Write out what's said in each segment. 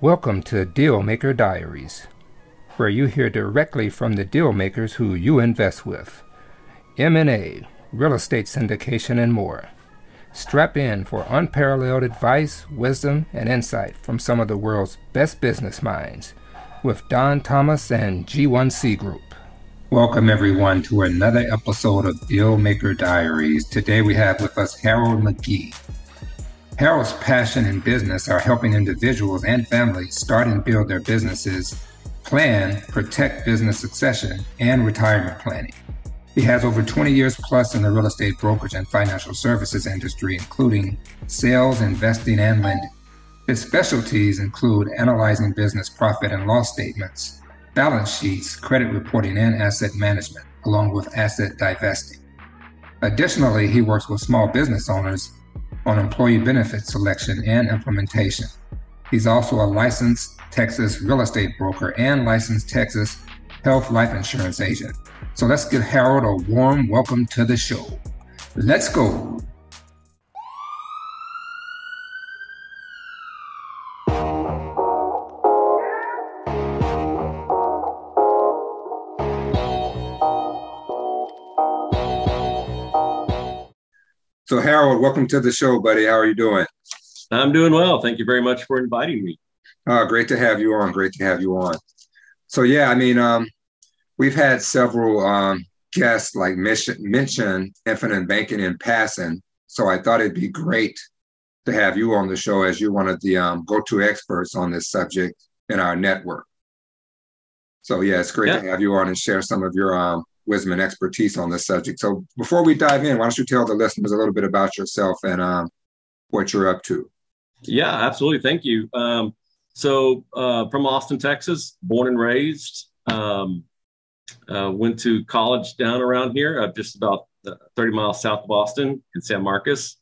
Welcome to Dealmaker Diaries, where you hear directly from the deal makers who you invest with. M&A, real estate syndication, and more. Strap in for unparalleled advice, wisdom, and insight from some of the world's best business minds with Don Thomas and G1C Group. Welcome, everyone, to another episode of Dealmaker Diaries. Today we have with us Harold McGee. Harold's passion in business are helping individuals and families start and build their businesses, plan, protect business succession, and retirement planning. He has over 20 years plus in the real estate brokerage and financial services industry, including sales, investing, and lending. His specialties include analyzing business profit and loss statements, balance sheets, credit reporting, and asset management, along with asset divesting. Additionally, he works with small business owners on employee benefit selection and implementation. He's also a licensed Texas real estate broker and licensed Texas health life insurance agent. So let's give Harold a warm welcome to the show. Let's go. So, Harold, welcome to the show, buddy. How are you doing? I'm doing well. Thank you very much for inviting me. Uh, great to have you on. Great to have you on. So, yeah, I mean, um, we've had several um, guests like mention, mention infinite banking in passing. So, I thought it'd be great to have you on the show as you're one of the um, go-to experts on this subject in our network. So, yeah, it's great yeah. to have you on and share some of your um, wisdom and expertise on this subject. So before we dive in, why don't you tell the listeners a little bit about yourself and um, what you're up to? Yeah, absolutely. Thank you. Um, so uh, from Austin, Texas, born and raised. Um, uh, went to college down around here, uh, just about uh, 30 miles south of Austin in San Marcos.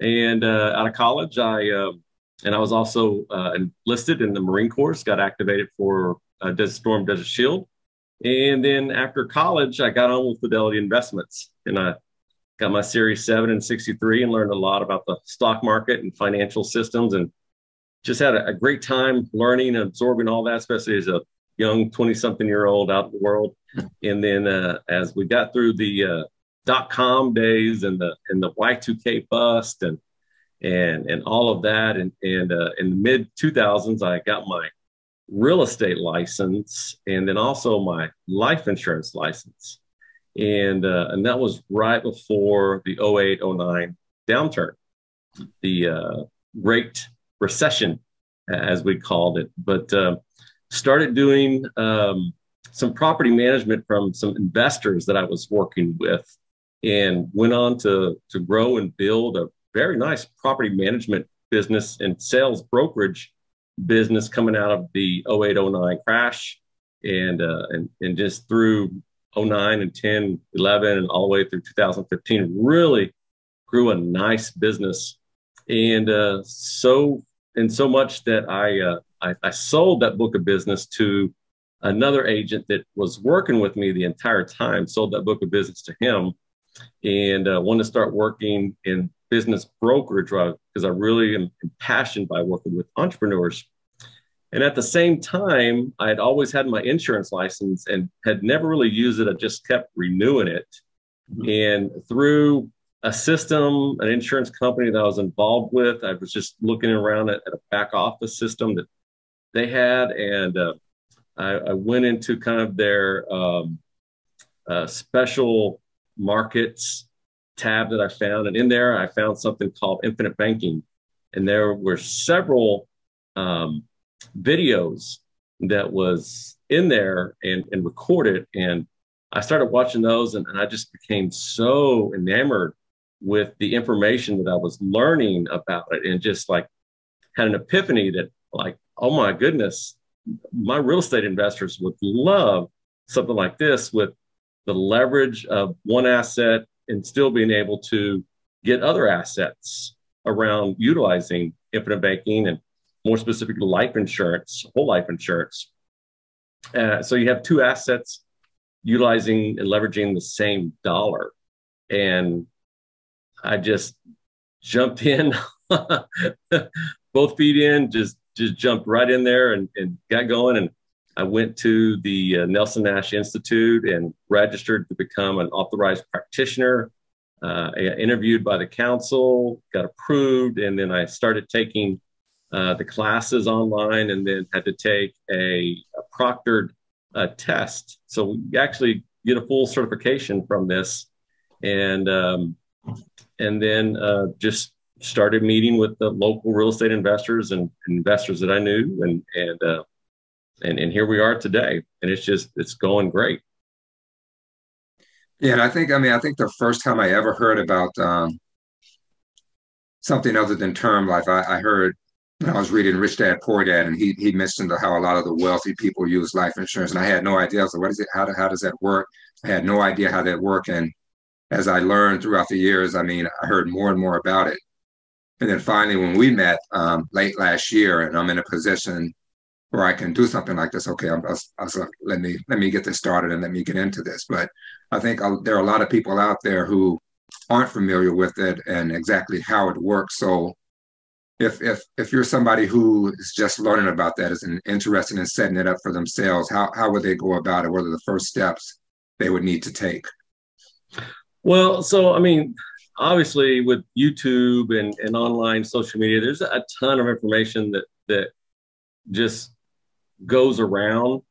And uh, out of college, I um, and I was also uh, enlisted in the Marine Corps. Got activated for Desert Storm, Desert Shield and then after college, I got on with Fidelity Investments and I got my Series 7 and 63 and learned a lot about the stock market and financial systems and just had a, a great time learning and absorbing all that, especially as a young 20 something year old out in the world. And then uh, as we got through the uh, dot com days and the and the Y2K bust and and and all of that and and uh, in the mid 2000s I got my real estate license and then also my life insurance license. And, uh, and that was right before the 08 09 downturn, the uh, Great Recession, as we called it. But uh, started doing um, some property management from some investors that I was working with and went on to, to grow and build a very nice property management business and sales brokerage business coming out of the 08 09 crash and uh, and and just through 09 and 10 11 and all the way through 2015 really grew a nice business. And uh, so and so much that I, uh, I, I sold that book of business to another agent that was working with me the entire time sold that book of business to him and uh, wanted to start working in business brokerage because I really am passionate by working with entrepreneurs. And at the same time, I had always had my insurance license and had never really used it. I just kept renewing it. Mm-hmm. And through a system, an insurance company that I was involved with, I was just looking around at, at a back office system that they had. And uh, I, I, went into kind of their um, uh, special markets tab that I found. And in there, I found something called Infinite Banking. And there were several um, videos that was in there and, and recorded. And I started watching those and, and I just became so enamored with the information that I was learning about it and just like had an epiphany that like, oh my goodness, my real estate investors would love something like this with the leverage of one asset and still being able to get other assets around utilizing infinite banking and more specifically life insurance, whole life insurance. Uh, so you have two assets utilizing and leveraging the same dollar. And I just jumped in, both feet in, just just jumped right in there and, and got going. And I went to the uh, Nelson Nash Institute and registered to become an authorized practitioner. Uh, interviewed by the council, got approved, and then I started taking uh, the classes online and then had to take a, a proctored uh, test. So we actually get a full certification from this. And, um, and then uh, just started meeting with the local real estate investors and, investors that I knew. And, and, uh, and, and here we are today. And it's just, it's going great. Yeah, and I think I mean I think the first time I ever heard about um, something other than term life, I, I heard when I was reading Rich Dad Poor Dad, and he he mentioned how a lot of the wealthy people use life insurance, and I had no idea. So what is it? How do, how does that work? I had no idea how that worked, and as I learned throughout the years, I mean, I heard more and more about it. And then finally, when we met um, late last year, and I'm in a position where I can do something like this. Okay, I'm, I I let me let me get this started and let me get into this. But I think I'll, there are a lot of people out there who aren't familiar with it and exactly how it works. So if if if you're somebody who is just learning about that, is interested in setting it up for themselves, how how would they go about it? What are the first steps they would need to take? Well, so I mean, obviously with YouTube and, and online social media, there's a ton of information that that just goes around.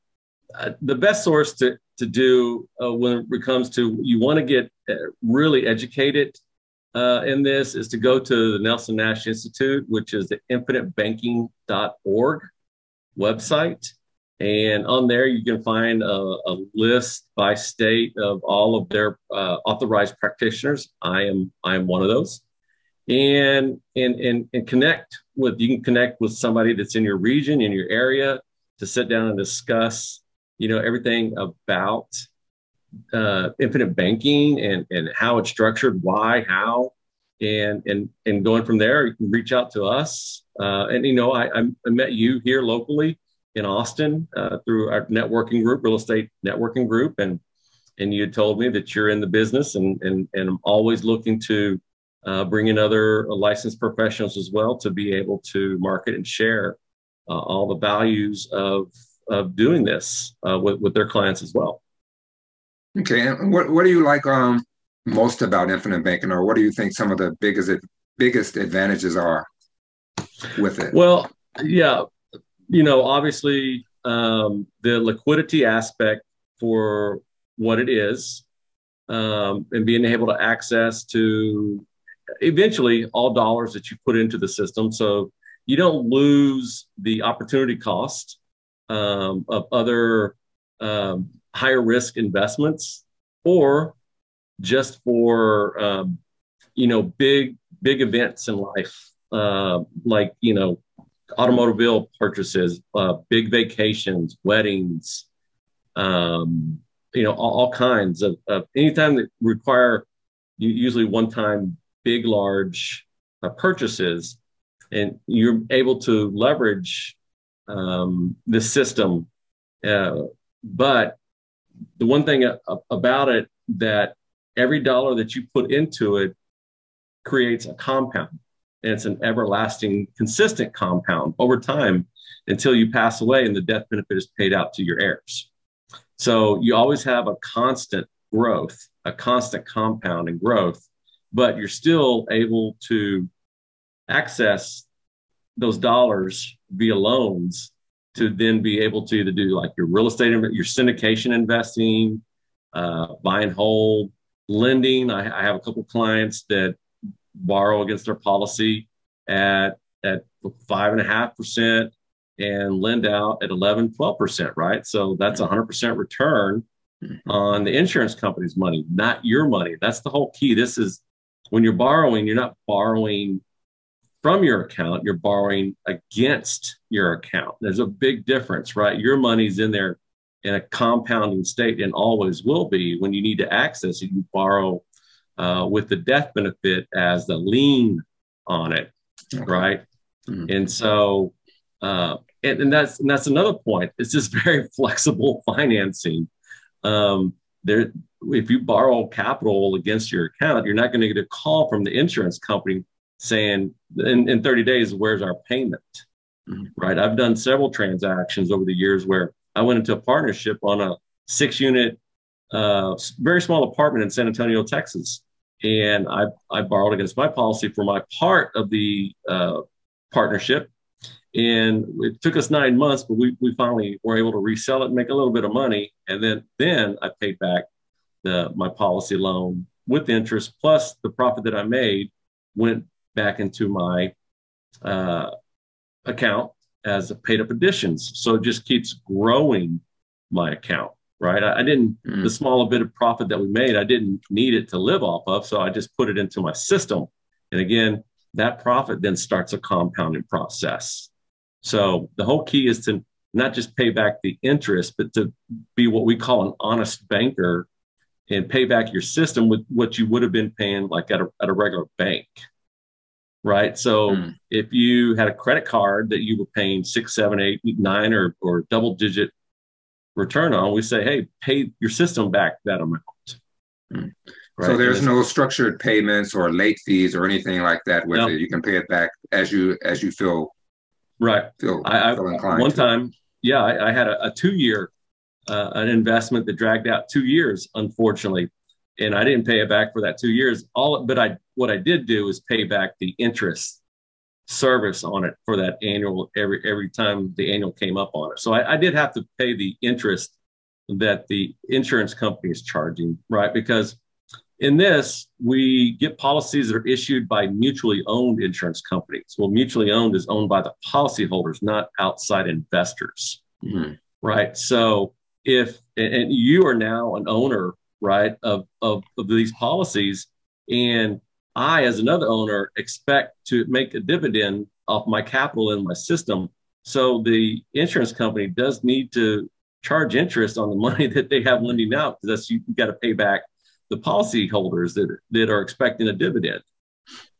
Uh, the best source to, to do uh, when it comes to you want to get uh, really educated uh, in this is to go to the Nelson Nash Institute, which is the infinitebanking.org website. And on there, you can find a, a list by state of all of their uh, authorized practitioners. I am I am one of those, and and and and connect with you can connect with somebody that's in your region in your area to sit down and discuss you know everything about uh, infinite banking and and how it's structured why how and and and going from there you can reach out to us. Uh, and you know I, I met you here locally in austin uh, through our networking group real estate networking group and and you told me that you're in the business and and, and i'm always looking to uh, bring in other licensed professionals as well to be able to market and share uh, all the values of of doing this uh, with, with their clients as well. Okay, and what what do you like um, most about infinite banking, or what do you think some of the biggest biggest advantages are with it? Well, yeah, you know, obviously um, the liquidity aspect for what it is, um, and being able to access to eventually all dollars that you put into the system. So you don't lose the opportunity cost um, of other um, higher risk investments or just for um, you know big big events in life uh, like you know automobile purchases uh, big vacations weddings um, you know all, all kinds of, of, anytime that require usually one time big large uh, purchases and you're able to leverage um, the system. Uh, but the one thing about it that every dollar that you put into it creates a compound, and it's an everlasting, consistent compound over time until you pass away and the death benefit is paid out to your heirs. So you always have a constant growth, a constant compounding growth, but you're still able to access those dollars via loans to then be able to either do like your real estate, your syndication investing, uh, buy and hold, lending. I, I have a couple clients that borrow against their policy at at five and a half percent and lend out at 11, 12%, right? So that's a 100% return mm-hmm. on the insurance company's money, not your money. That's the whole key. This is when you're borrowing, you're not borrowing from your account, you're borrowing against your account. There's a big difference, right? Your money's in there in a compounding state and always will be. When you need to access it, you borrow uh, with the death benefit as the lien on it, okay. right? Mm-hmm. And so, uh, and, and, that's and that's another point. It's just very flexible financing. Um, there, if you borrow capital against your account, you're not going to get a call from the insurance company saying in, in 30 days, where's our payment? mm-hmm. right? I've done several transactions over the years where I went into a partnership on a six unit, uh, very small apartment in San Antonio, Texas. And I, I borrowed against my policy for my part of the uh, partnership. And it took us nine months, but we, we finally were able to resell it and make a little bit of money. And then, then I paid back the, my policy loan with interest plus the profit that I made went back into my uh, account as paid up additions. So it just keeps growing my account, right? I, I didn't, mm. the smaller bit of profit that we made, I didn't need it to live off of. So I just put it into my system. And again, that profit then starts a compounding process. So the whole key is to not just pay back the interest, but to be what we call an honest banker and pay back your system with what you would have been paying like at a, at a regular bank right so mm. if you had a credit card that you were paying six seven eight nine or, or double digit return on we say hey pay your system back that amount mm. right? so there's no structured payments or late fees or anything like that with no. it you can pay it back as you as you feel right feel, I, feel inclined one to. time yeah I, I had a, a two year uh, an investment that dragged out two years, unfortunately, and I didn't pay it back for that two years. All, but I what I did do is pay back the interest service on it for that annual every every time the annual came up on it. So I, I did have to pay the interest that the insurance company is charging, right? Because in this, we get policies that are issued by mutually owned insurance companies. Well, mutually owned is owned by the policyholders, not outside investors, mm-hmm. right? So if and you are now an owner right of, of, of these policies and i as another owner expect to make a dividend off my capital in my system. So the insurance company does need to charge interest on the money that they have lending out because that's you got to pay back the policyholders that that are expecting a dividend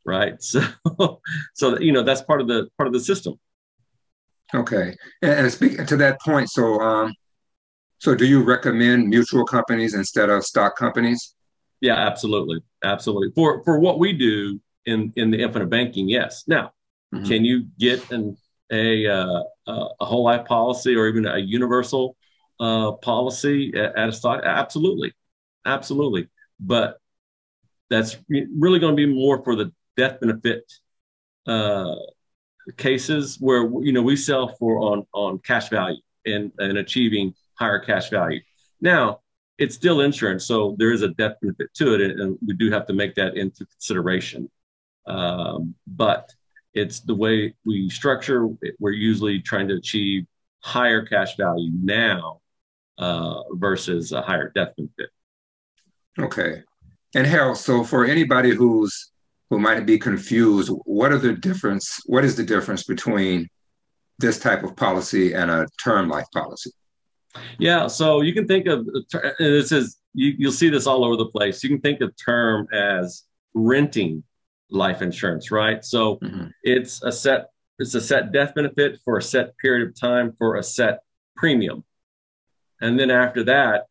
right? So so you know that's part of the part of the system. Okay. And, and speaking to that point so um so, do you recommend mutual companies instead of stock companies? Yeah, absolutely, absolutely. For for what we do in in the infinite banking, yes. Now, mm-hmm. can you get an a uh, a whole life policy or even a universal uh, policy at, a stock? Absolutely, absolutely. But that's really going to be more for the death benefit uh, cases where you know we sell for on on cash value and and achieving higher cash value. Now, it's still insurance, so there is a death benefit to it, and, we do have to make that into consideration. Um, but it's the way we structure. We're usually trying to achieve higher cash value now uh, versus a higher death benefit. Okay, and Harold. So for anybody who's who might be confused, what are the difference? What is the difference between this type of policy and a term life policy? Yeah, so you can think of this is you, you'll see this all over the place. You can think of term as renting life insurance, right? So mm-hmm. it's a set it's a set death benefit for a set period of time for a set premium. And then after that,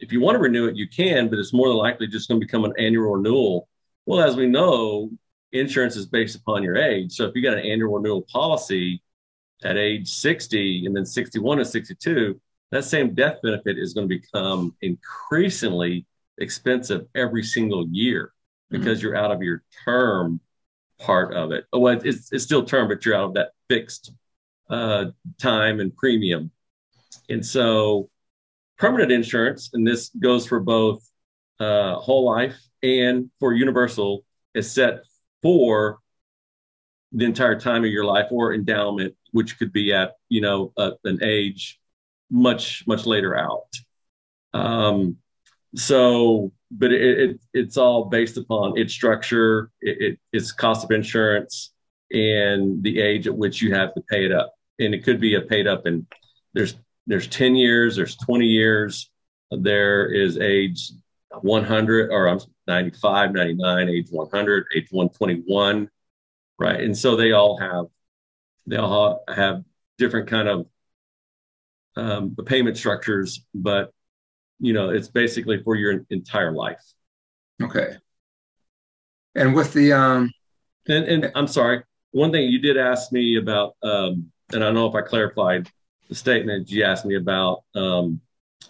if you want to renew it, you can, but it's more than likely just going to become an annual renewal. Well, as we know, insurance is based upon your age. So if you got an annual renewal policy at age 60 and then 61 and 62, that same death benefit is going to become increasingly expensive every single year because mm-hmm. you're out of your term part of it. Oh, well, it's, it's still term, but you're out of that fixed uh, time and premium. And so, permanent insurance, and this goes for both uh, whole life and for universal, is set for the entire time of your life or endowment, which could be at you know uh, an age much much later out. Um, so, but it, it, it's all based upon its structure, it, it, its cost of insurance, and the age at which you have to pay it up. And it could be a paid up, and there's there's 10 years, there's 20 years, there is age 100 or I'm 95, 99, age 100, age 121, right? And so they all have they all have different kind of um, the payment structures, but you know, it's basically for your entire life. Okay. And with the um and, and I'm sorry, one thing you did ask me about um and I don't know if I clarified the statement you asked me about um,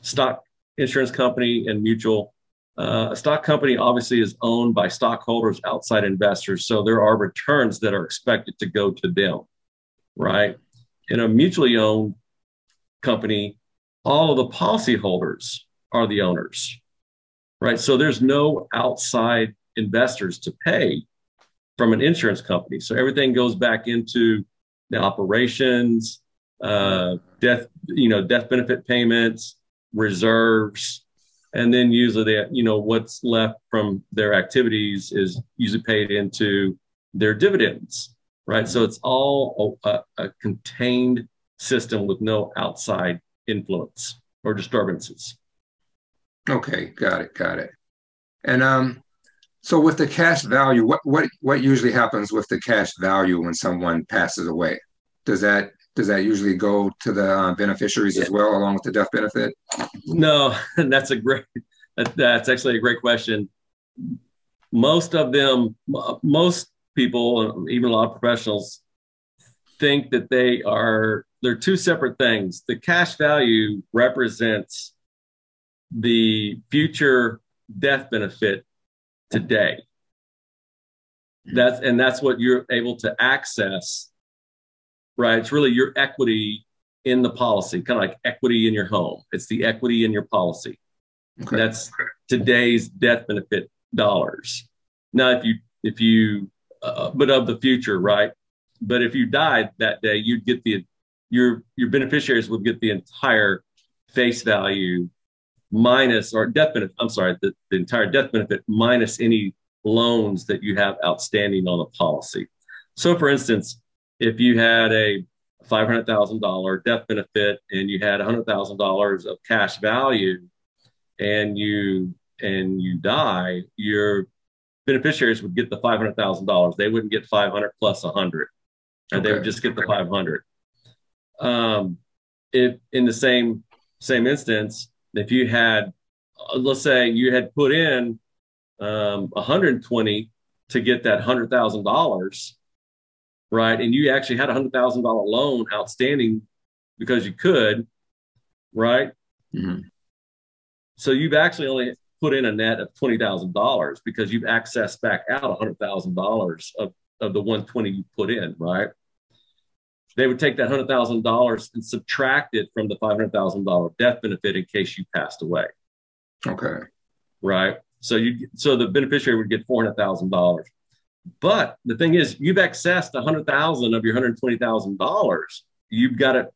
stock insurance company and mutual. Uh, a stock company obviously is owned by stockholders, outside investors, so there are returns that are expected to go to them, right? In a mutually owned company, all of the policyholders are the owners, right? So there's no outside investors to pay from an insurance company. So everything goes back into the operations, uh, death, you know, death benefit payments, reserves, and then usually the, you know, what's left from their activities is usually paid into their dividends, right? So it's all a, a contained system with no outside influence or disturbances. Okay, got it, got it. And um, so with the cash value, what what what usually happens with the cash value when someone passes away? Does that does that usually go to the uh, beneficiaries yeah. as well, along with the death benefit? No, that's a great. That's actually a great question. Most of them, most people, even a lot of professionals, think that they are they're two separate things. The cash value represents the future death benefit today. That's and that's what you're able to access, right? It's really your equity in the policy, kind of like equity in your home. It's the equity in your policy. Okay. That's today's death benefit dollars. Now, if you if you uh, but of the future, right? But if you died that day, you'd get the your your beneficiaries would get the entire face value minus or death benefit. I'm sorry, the, the entire death benefit minus any loans that you have outstanding on the policy. So, for instance, if you had a $500,000 death benefit and you had $100,000 of cash value and you and you die, your beneficiaries would get the $500,000. They wouldn't get 500 plus 100. And okay. they would just get the 500. Um, if in the same same instance, if you had, uh, let's say you had put in um, 120 to get that hundred thousand dollars, right, and you actually had a hundred thousand dollar loan outstanding because you could, right? Mm-hmm. So you've actually only put in a net of twenty thousand dollars because you've accessed back out a hundred thousand dollars of of the 120 you put in, right? They would take that hundred thousand dollars and subtract it from the five hundred thousand dollar death benefit in case you passed away. Okay. Right. So you so the beneficiary would get four hundred thousand dollars. But the thing is, you've accessed a hundred thousand of your hundred twenty thousand dollars. You've got it,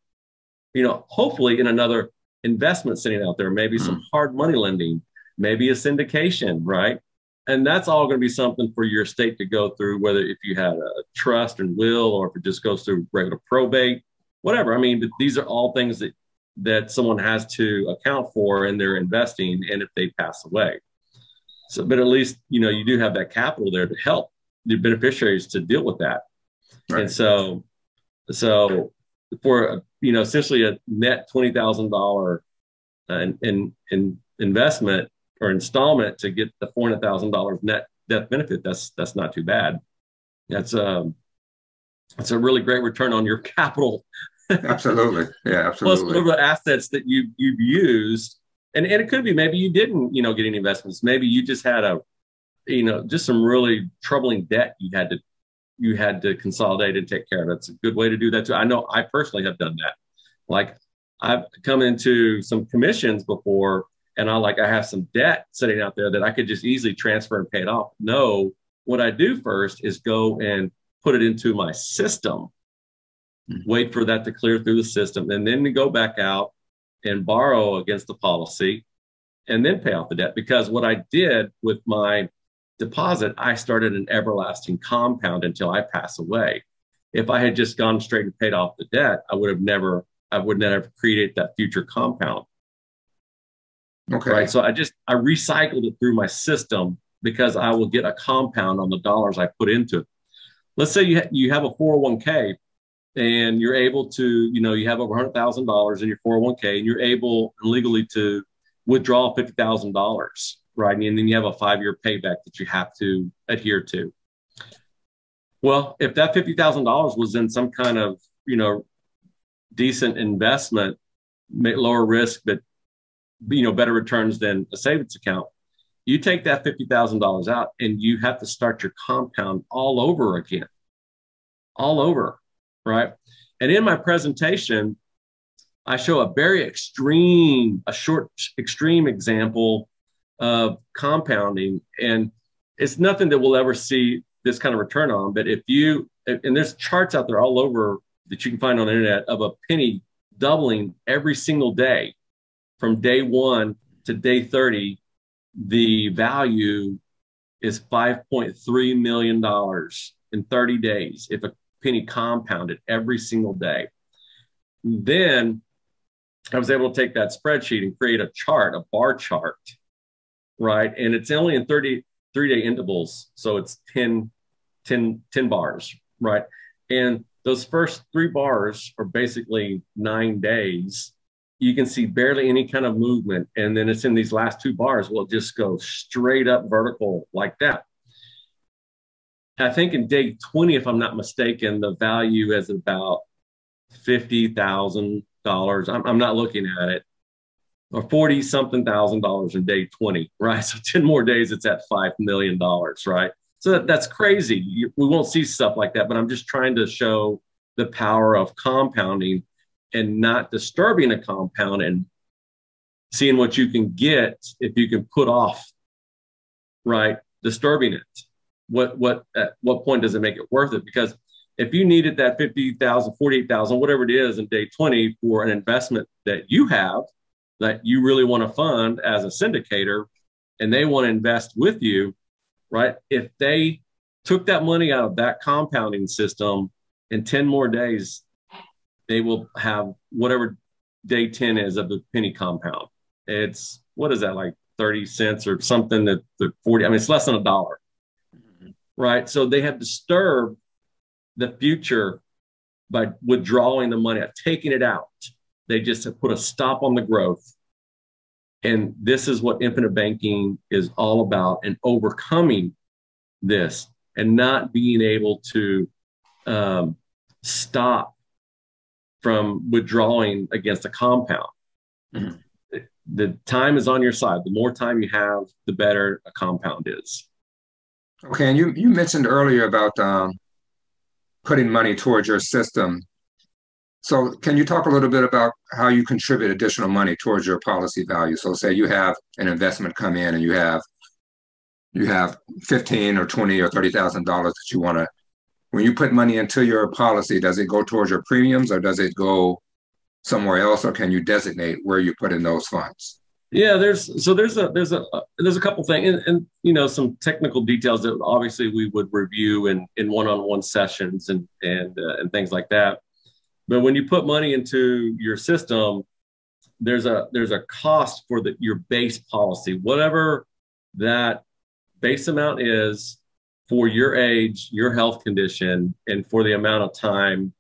you know, hopefully in another investment sitting out there, maybe mm-hmm. some hard money lending, maybe a syndication, right? And that's all going to be something for your state to go through, whether if you had a trust and will, or if it just goes through regular probate, whatever. I mean, these are all things that that someone has to account for in their investing, and if they pass away. So, but at least you know you do have that capital there to help the beneficiaries to deal with that. Right. And so, so for you know essentially a net twenty thousand dollar uh, in, in, in investment or installment to get the four hundred thousand dollars net death benefit, that's that's not too bad. That's um that's a really great return on your capital. absolutely. Yeah, absolutely. Plus whatever assets that you you've used. And, and it could be maybe you didn't, you know, get any investments. Maybe you just had a, you know, just some really troubling debt you had to you had to consolidate and take care of. That's a good way to do that too. I know I personally have done that. Like I've come into some commissions before and I like I have some debt sitting out there that I could just easily transfer and pay it off. No, what I do first is go and put it into my system, mm-hmm. wait for that to clear through the system, and then go back out and borrow against the policy and then pay off the debt. Because what I did with my deposit, I started an everlasting compound until I pass away. If I had just gone straight and paid off the debt, I would have never, I would never have created that future compound. Okay. Right. So I just I recycled it through my system because I will get a compound on the dollars I put into it. Let's say you ha- you have a 401k and you're able to, you know, you have over $100,000 in your 401k and you're able legally to withdraw $50,000, right? And then you have a five year payback that you have to adhere to. Well, if that $50,000 was in some kind of, you know, decent investment, lower risk, but you know better returns than a savings account. You take that fifty thousand dollars out, and you have to start your compound all over again, all over, right? And in my presentation, I show a very extreme, a short, extreme example of compounding, and it's nothing that we'll ever see this kind of return on. But if you and there's charts out there all over that you can find on the internet of a penny doubling every single day from day one to day 30 the value is 5.3 million dollars in 30 days if a penny compounded every single day then i was able to take that spreadsheet and create a chart a bar chart right and it's only in 30 three day intervals so it's 10 10 10 bars right? And those first three bars are basically nine days. You can see barely any kind of movement. And then it's in these last two bars, will just go straight up vertical like that. I think in day 20, if I'm not mistaken, the value is about $50,000. I'm, I'm not looking at it or 40 something thousand dollars in day 20, right? So 10 more days, it's at $5 million, right? So that, that's crazy. You, we won't see stuff like that, but I'm just trying to show the power of compounding and not disturbing a compound and seeing what you can get if you can put off, right, disturbing it. What what at what point does it make it worth it? Because if you needed that 50,000, 48,000, whatever it is in day 20 for an investment that you have that you really want to fund as a syndicator and they want to invest with you, right? If they took that money out of that compounding system in 10 more days, they will have whatever day 10 is of the penny compound. It's what is that like 30 cents or something that the 40, I mean, it's less than a dollar, right? So they have disturbed the future by withdrawing the money, taking it out. They just have put a stop on the growth and this is what infinite banking is all about and overcoming this and not being able to um, stop from withdrawing against a compound. Mm-hmm. The time is on your side. The more time you have, the better a compound is. Okay, and you you mentioned earlier about um, putting money towards your system so can you talk a little bit about how you contribute additional money towards your policy value? So say you have an investment come in and you have you have 15 or 20 or $30,000 that you want to when you put money into your policy, does it go towards your premiums or does it go somewhere else or can you designate where you put in those funds? Yeah, there's so there's a there's a there's a couple things and, and you know some technical details that obviously we would review in in one-on-one sessions and and uh, and things like that. But when you put money into your system, there's a there's a cost for the, your base policy, whatever that base amount is for your age, your health condition, and for the amount of time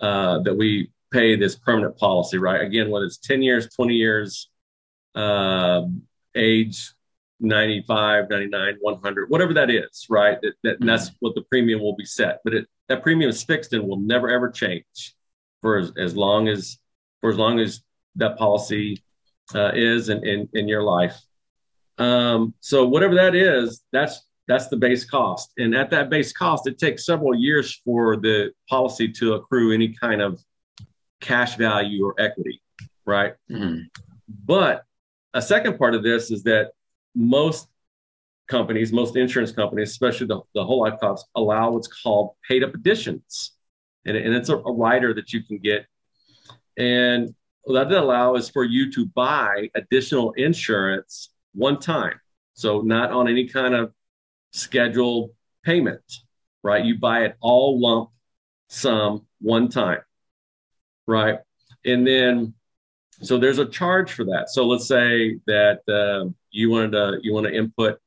uh, that we pay this permanent policy. Right? Again, whether it's ten years, twenty years, uh, age 95, 99, 100, whatever that is, right? That, that, that's mm-hmm. what the premium will be set. But it, that premium is fixed and will never ever change for as, as long as for as long as that policy uh, is in, in, in your life. Um, so whatever that is, that's that's the base cost. And at that base cost, it takes several years for the policy to accrue any kind of cash value or equity, right? Mm-hmm. But a second part of this is that most companies, most insurance companies, especially the, the whole life costs, allow what's called paid up additions and, and it's a, a rider that you can get. And what that allow is for you to buy additional insurance one time. So not on any kind of scheduled payment, right? You buy it all lump sum one time, right? And then, so there's a charge for that. So let's say that uh, you wanted to you want to input,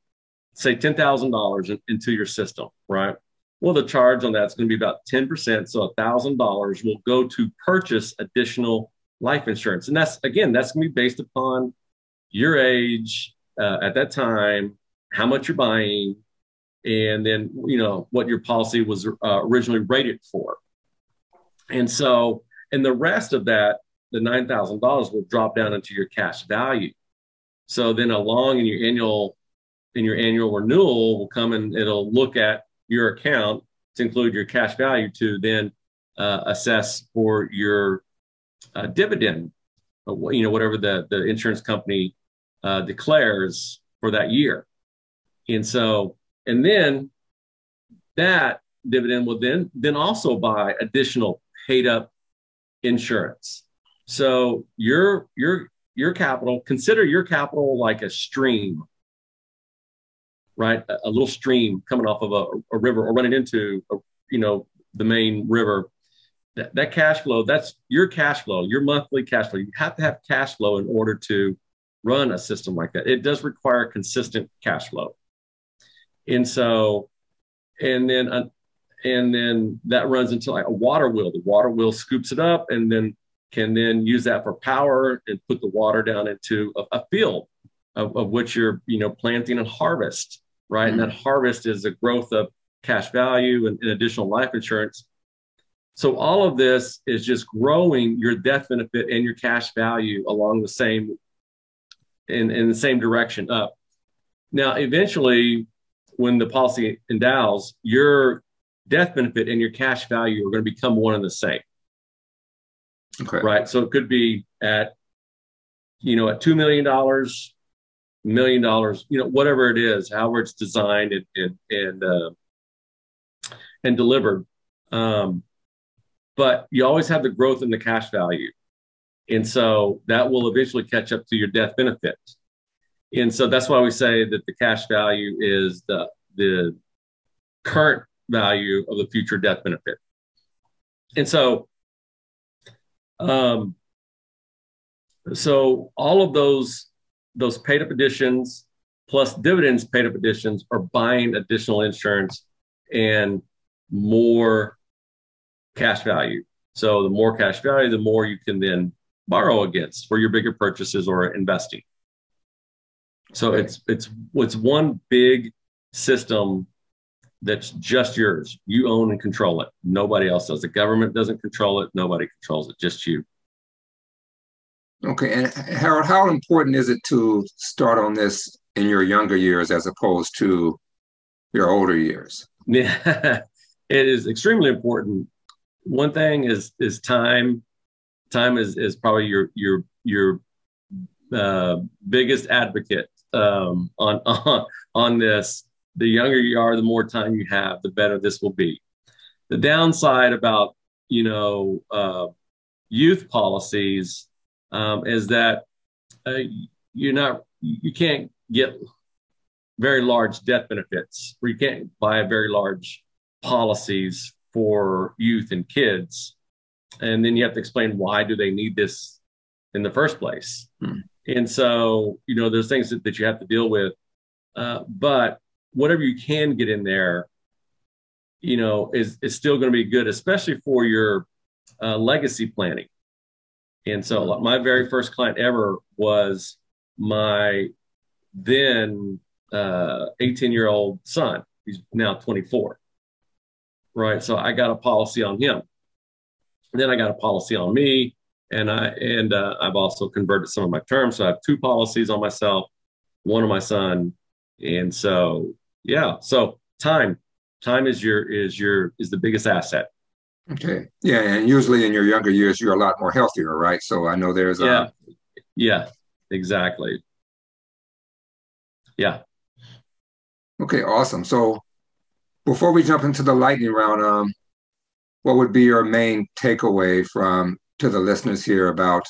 say ten thousand dollars into your system, right? Well, the charge on that's going to be about 10%. So $1,000 will go to purchase additional life insurance. And that's, again, that's going to be based upon your age uh, at that time, how much you're buying, and then, you know, what your policy was uh, originally rated for. And so, and the rest of that, the nine thousand dollars, will drop down into your cash value. So then, along in your annual in your annual renewal, will come and it'll look at your account to include your cash value to then uh, assess for your uh, dividend, you know, whatever the the insurance company uh, declares for that year. And so, and then that dividend will then then also buy additional paid up insurance. So your your your capital, consider your capital like a stream, right? A, a little stream coming off of a, a, river or running into, a, you know, the main river. That, that cash flow, that's your cash flow, your monthly cash flow. You have to have cash flow in order to run a system like that. It does require consistent cash flow. And so, and then uh, and then that runs into like a water wheel. The water wheel scoops it up and then can then use that for power and put the water down into a, a field of, of, which you're you know planting and harvest, right? Mm-hmm. And that harvest is the growth of cash value and, and additional life insurance. So all of this is just growing your death benefit and your cash value along the same in, in the same direction up. Now, eventually, when the policy endows, your death benefit and your cash value are going to become one and the same. Okay. Right. So it could be at, you know, at $2 million, million dollars, you know, whatever it is, however it's designed and, and, and, uh, and delivered. Um, but you always have the growth in the cash value. And so that will eventually catch up to your death benefit. And so that's why we say that the cash value is the, the current value of the future death benefit. And so, um, so all of those those paid up additions plus dividends paid up additions are buying additional insurance and more cash value. So the more cash value, the more you can then borrow against for your bigger purchases or investing. So it's it's it's one big system that's just yours. You own and control it. Nobody else does. The government doesn't control it. Nobody controls it. Just you. Okay. And Harold, how important is it to start on this in your younger years as opposed to your older years? Yeah, it is extremely important. One thing is is time. Time is is probably your your your uh, biggest advocate um, on on on this the younger you are, the more time you have, the better this will be. The downside about you know uh, youth policies um, is that uh, you're not you can't get very large death benefits, or you can't buy very large policies for youth and kids, and then you have to explain why do they need this in the first place. Hmm. And so you know there's things that, that you have to deal with, uh, but whatever you can get in there, you know, is is still going to be good, especially for your uh, legacy planning. And so, my very first client ever was my then 18 uh, year old son. He's now 24. Right. So I got a policy on him. And then I got a policy on me. And I and uh, I've also converted some of my terms. So I have two policies on myself, one on my son. And so yeah. So time, time is your is your is the biggest asset. Okay. Yeah, and usually in your younger years, you're a lot more healthier, right? So I know there's yeah, a... yeah, exactly. Yeah. Okay, awesome. So before we jump into the lightning round, um, what would be your main takeaway from to the listeners here about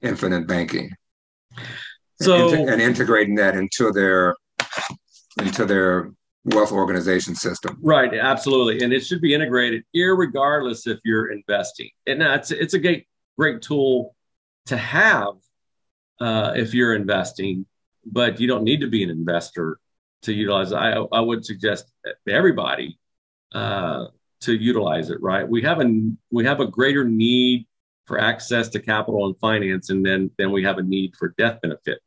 infinite banking? So and, and integrating that into their into their wealth organization system. Right, absolutely, and it should be integrated, regardless if you're investing. And that's it's a great great tool to have uh, if you're investing, but you don't need to be an investor to utilize. I I would suggest everybody uh, to utilize it. Right, we have a we have a greater need for access to capital and finance, and then then we have a need for death benefit.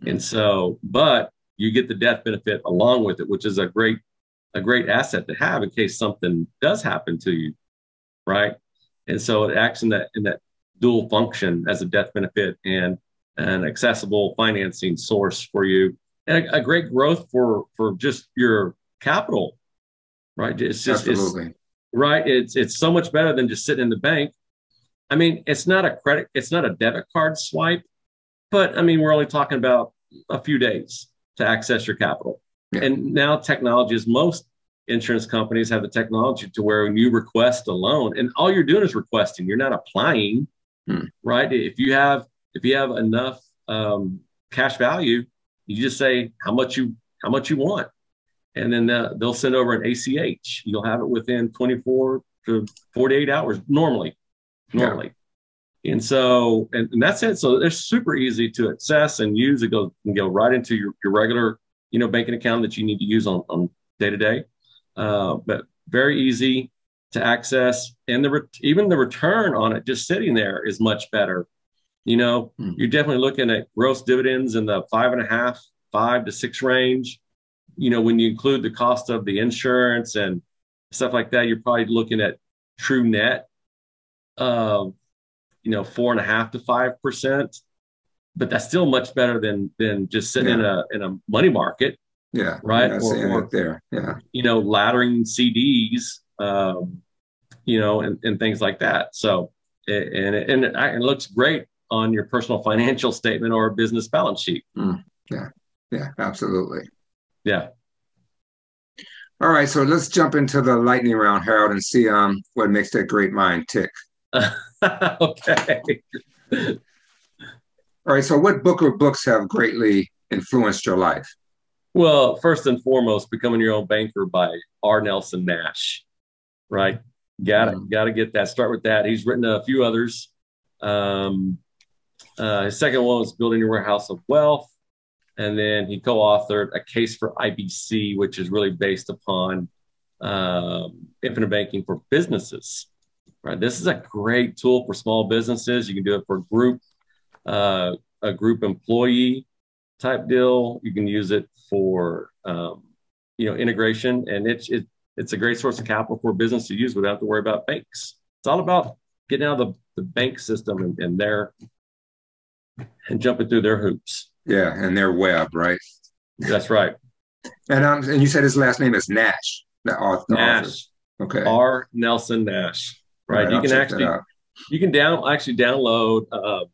And mm-hmm. so, but you get the death benefit along with it, which is a great a great asset to have in case something does happen to you, right? and so it acts in that in that dual function as a death benefit and an accessible financing source for you and a, a great growth for for just your capital right it's just Absolutely. It's, right? It's it's so much better than just sitting in the bank. I mean it's not a credit it's not a debit card swipe but i mean we're only talking about a few days to access your capital. Yeah. and now technology is most insurance companies have the technology to where when you request a loan and all you're doing is requesting. You're not applying hmm. right? If you have if you have enough um, cash value you just say how much you how much you want and then uh, they'll send over an ach you'll have it within 24 to 48 hours normally normally yeah. and so and, and, that's it so they're super easy to access and use it goes can go right into your, your regular you know banking account that you need to use on, on day to day uh, but very easy to access. And the re- even the return on it just sitting there is much better. You know, mm. you're definitely looking at gross dividends in the five and a half, five to six range. You know, when you include the cost of the insurance and stuff like that, you're probably looking at true net of, you know, four and a half to five percent. But that's still much better than than just sitting yeah. in a in a money market yeah. Right. Or, or, there. Yeah. You know, laddering CDs, um, you know, and, and things like that. So, and, and it, it looks great on your personal financial statement or business balance sheet. Mm. Yeah. Yeah. Absolutely. Yeah. All right. So let's jump into the lightning round, Harold, and see um, what makes that great mind tick. okay. All right. So, what book or books have greatly influenced your life? Well, first and foremost, becoming your own banker by R. Nelson Nash, right? Got to mm-hmm. got to get that. Start with that. He's written a few others. Um, uh, his second one was Building Your Warehouse of Wealth, and then he co-authored A Case for IBC, which is really based upon um, infinite banking for businesses. Right. This is a great tool for small businesses. You can do it for group, uh, a group employee type deal. You can use it for um, you know integration, and it's it, it's a great source of capital for business to use without to worry about banks. It's all about getting out of the, the bank system and, and their and jumping through their hoops. Yeah, and their web, right? That's right. And um, and you said his last name is Nash. The author, Nash. Okay. R. Nelson Nash. Right. right you can actually you can down actually download uh,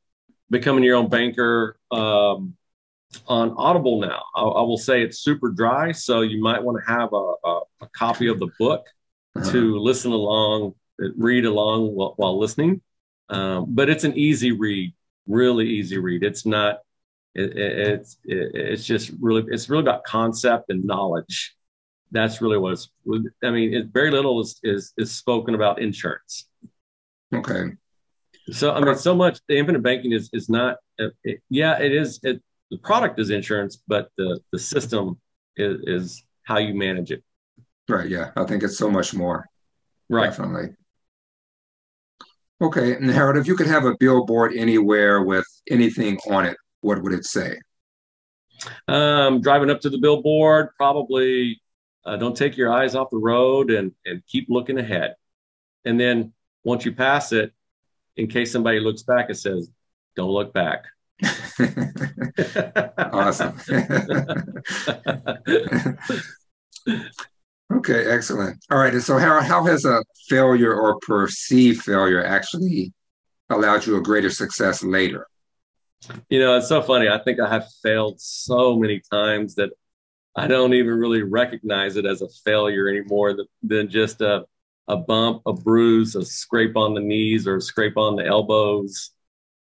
becoming your own banker um, on Audible now. I, I, will say it's super dry, so you might want to have a, a, a copy of the book uh-huh. to listen along, read along while, while listening. Um, but it's an easy read, really easy read. It's not. It, it, it's it, it's just really it's really about concept and knowledge. That's really what it's. I mean, very little is, is is spoken about insurance. Okay. So I mean, so much the infinite banking is is not. Yeah, it is. It, the product is insurance, but the the system is, is how you manage it. Right. Yeah. I think it's so much more. Right. Definitely. Okay. And Harold, if you could have a billboard anywhere with anything on it, what would it say? Um, driving up to the billboard, probably uh, don't take your eyes off the road and, and keep looking ahead. And then once you pass it, in case somebody looks back, it says, don't look back. awesome. okay, excellent. All right. And so, how, how has a failure or perceived failure actually allowed you a greater success later? You know, it's so funny. I think I have failed so many times that I don't even really recognize it as a failure anymore than, just a, a bump, a bruise, a scrape on the knees, or a scrape on the elbows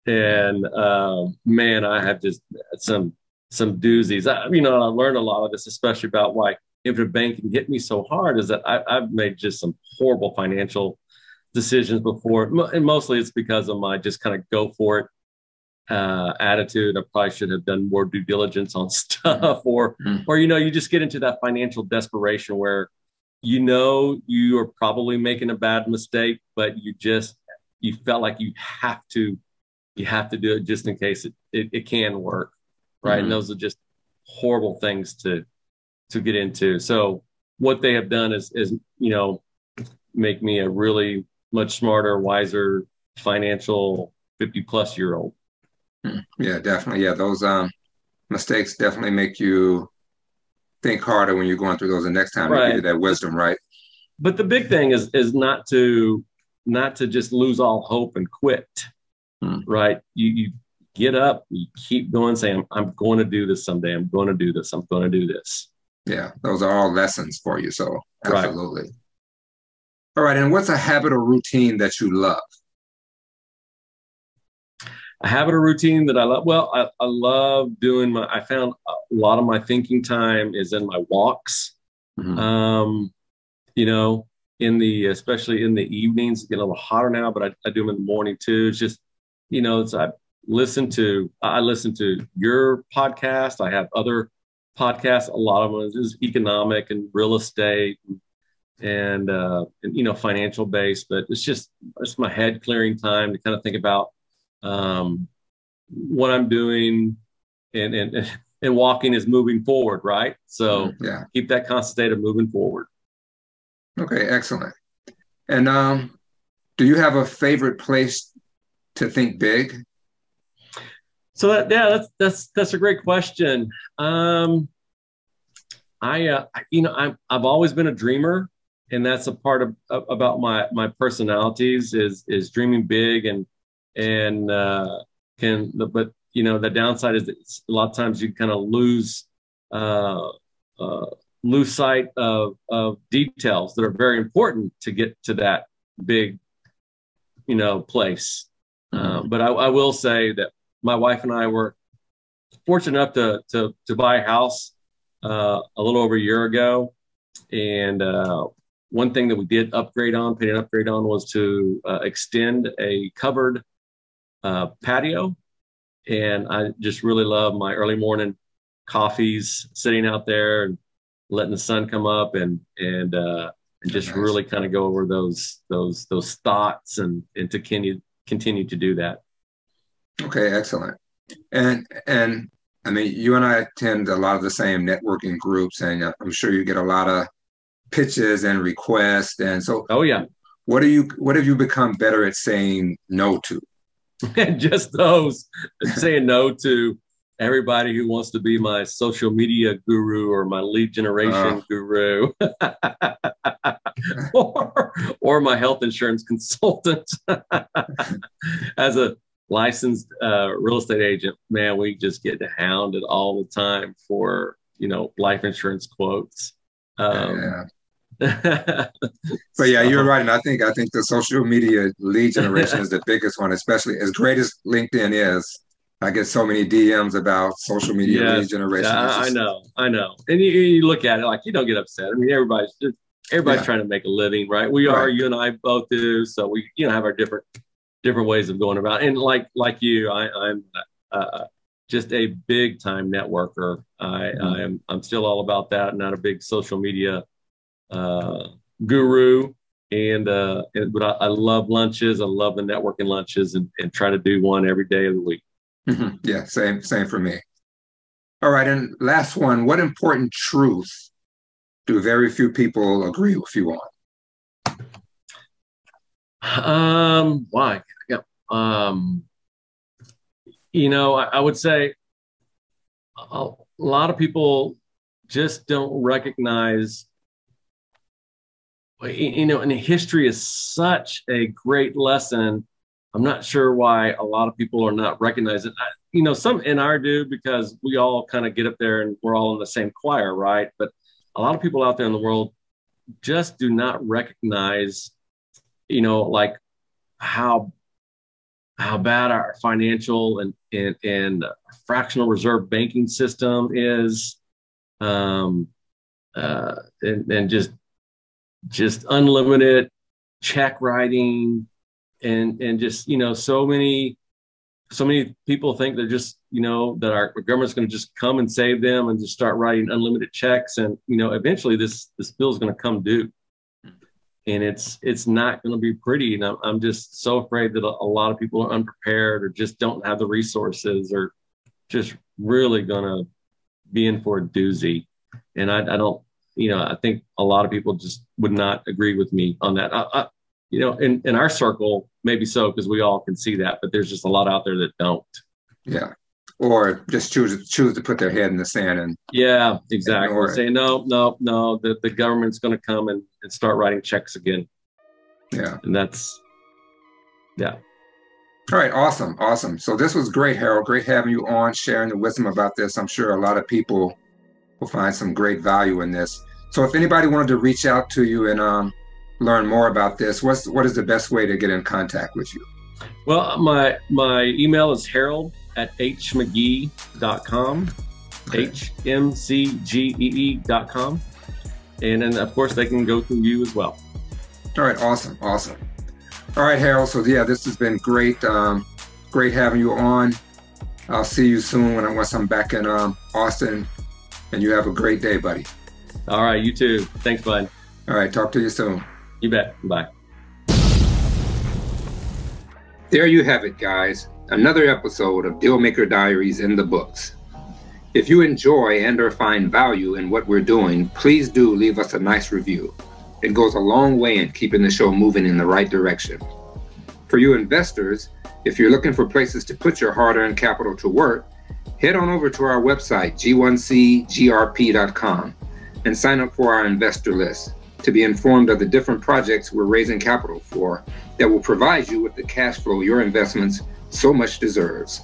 and uh, man, I have just some some doozies. I, you know, I learned a lot of this, especially about why infinite banking hit me so hard. Is that I, I've made just some horrible financial decisions before, and mostly it's because of my just kind of go for it uh, attitude. I probably should have done more due diligence on stuff, or mm-hmm. or you know, you just get into that financial desperation where you know you are probably making a bad mistake, but you just you felt like you have to you have to do it just in case it, it, it can work right mm-hmm. and those are just horrible things to to get into so what they have done is is you know make me a really much smarter, wiser, financial 50 plus year old. Hmm. Yeah, definitely. Yeah, those um, mistakes definitely make you think harder when you're going through those the next time. Right. You that wisdom, right? But the big thing is is not to not to just lose all hope and quit. Hmm. Right? You you get up, you keep going, saying, I'm, I'm going to do this someday. I'm going to do this. I'm going to do this. Yeah, those are all lessons for you. So absolutely. Right. All right. And what's a habit or routine that you love? A habit or routine that I love. Well, I, I love doing my, I found a lot of my thinking time is in my walks. Mm-hmm. Um, you know, in the, especially in the evenings, get a little hotter now, but I, I do them in the morning too. It's just, you know, it's, I listen to, I listen to your podcast. I have other podcasts. A lot of them is economic and real estate and, uh, and you know, financial base, but it's just, it's my head clearing time to kind of think about um, what I'm doing and, and, and walking is moving forward, right? So mm, yeah. keep that constant state of moving forward. Okay, excellent. And um, do you have a favorite place to think big? So that, yeah, that's that's that's a great question. Um, I uh, you know I'm I've always been a dreamer, and that's a part of, of about my my personalities is is dreaming big and and uh, can but you know the downside is that a lot of times you kind of lose uh, uh, lose sight of of details that are very important to get to that big you know place. Mm-hmm. Uh, but I, I will say that my wife and I were fortunate enough to to to buy a house uh, a little over a year ago, and uh, one thing that we did upgrade on, paid an upgrade on, was to uh, extend a covered uh, patio, and I just really love my early morning coffees, sitting out there and letting the sun come up, and and uh, and just nice. really kind of go over those those those thoughts and and to continue continue to do that. Okay, excellent. And and I mean, you and I attend a lot of the same networking groups, and I'm sure you get a lot of pitches and requests. And so, oh yeah, what do you what have you become better at saying no to? Just those saying no to everybody who wants to be my social media guru or my lead generation uh, guru or, or my health insurance consultant as a licensed uh, real estate agent, man, we just get hounded all the time for you know life insurance quotes. Um, yeah. but yeah, you're right, and I think I think the social media lead generation is the biggest one, especially as great as LinkedIn is. I get so many DMs about social media yes, lead generation. Yeah, just, I know, I know, and you, you, look at it like you don't get upset. I mean, everybody's just everybody's yeah. trying to make a living, right? We are, right. you and I both do, so we you know have our different different ways of going about. It. And like like you, I, am uh, just a big time networker. I, mm-hmm. I am I'm still all about that. Not a big social media uh, guru, and, uh, and but I, I, love lunches. I love the networking lunches, and, and try to do one every day of the week. Mm-hmm. Yeah, same same for me. All right, and last one. What important truth do very few people agree with you on? Um, why? Yeah. Um, you know, I, I would say a, a lot of people just don't recognize you know, and history is such a great lesson. I'm not sure why a lot of people are not recognizing. You know, some in our do because we all kind of get up there and we're all in the same choir, right? But a lot of people out there in the world just do not recognize you know, like how how bad our financial and and, and fractional reserve banking system is, um, uh, and, and just just unlimited check writing, and and just you know so many so many people think they're just you know that our government's going to just come and save them and just start writing unlimited checks. And you know eventually this this bill is going to come due. And it's it's not going to be pretty. And I'm, I'm just so afraid that a, lot of people are unprepared or just don't have the resources or just really going to be in for a doozy. And I, I, don't you know i think a lot of people just would not agree with me on that I, I, you know, in, in our circle, maybe so because we all can see that, but there's just a lot out there that don't. Yeah. Or just choose choose to put their head in the sand and yeah, exactly. Say no, no, no. The the government's going to come and, and start writing checks again. Yeah, and that's yeah. All right, awesome, awesome. So this was great, Harold. Great having you on, sharing the wisdom about this. I'm sure a lot of people will find some great value in this. So if anybody wanted to reach out to you and um, learn more about this, what's what is the best way to get in contact with you? Well, my my email is harold at hmcgee.com, okay. H-M-C-G-E-E.com. And then, of course, they can go through you as well. All right, awesome, awesome. All right, Harold. So yeah, this has been great. Um, great having you on. I'll see you soon when I once I'm back in um, Austin. And you have a great day, buddy. All right, you too. Thanks, bud. All right, talk to you soon. You bet. Bye. There you have it, guys. Another episode of Dealmaker Diaries in the books. If you enjoy and or find value in what we're doing, please do leave us a nice review. It goes a long way in keeping the show moving in the right direction. For you investors, if you're looking for places to put your hard-earned capital to work, head on over to our website, g1cgrp.com, and sign up for our investor list to be informed of the different projects we're raising capital for that will provide you with the cash flow your investments so much deserves.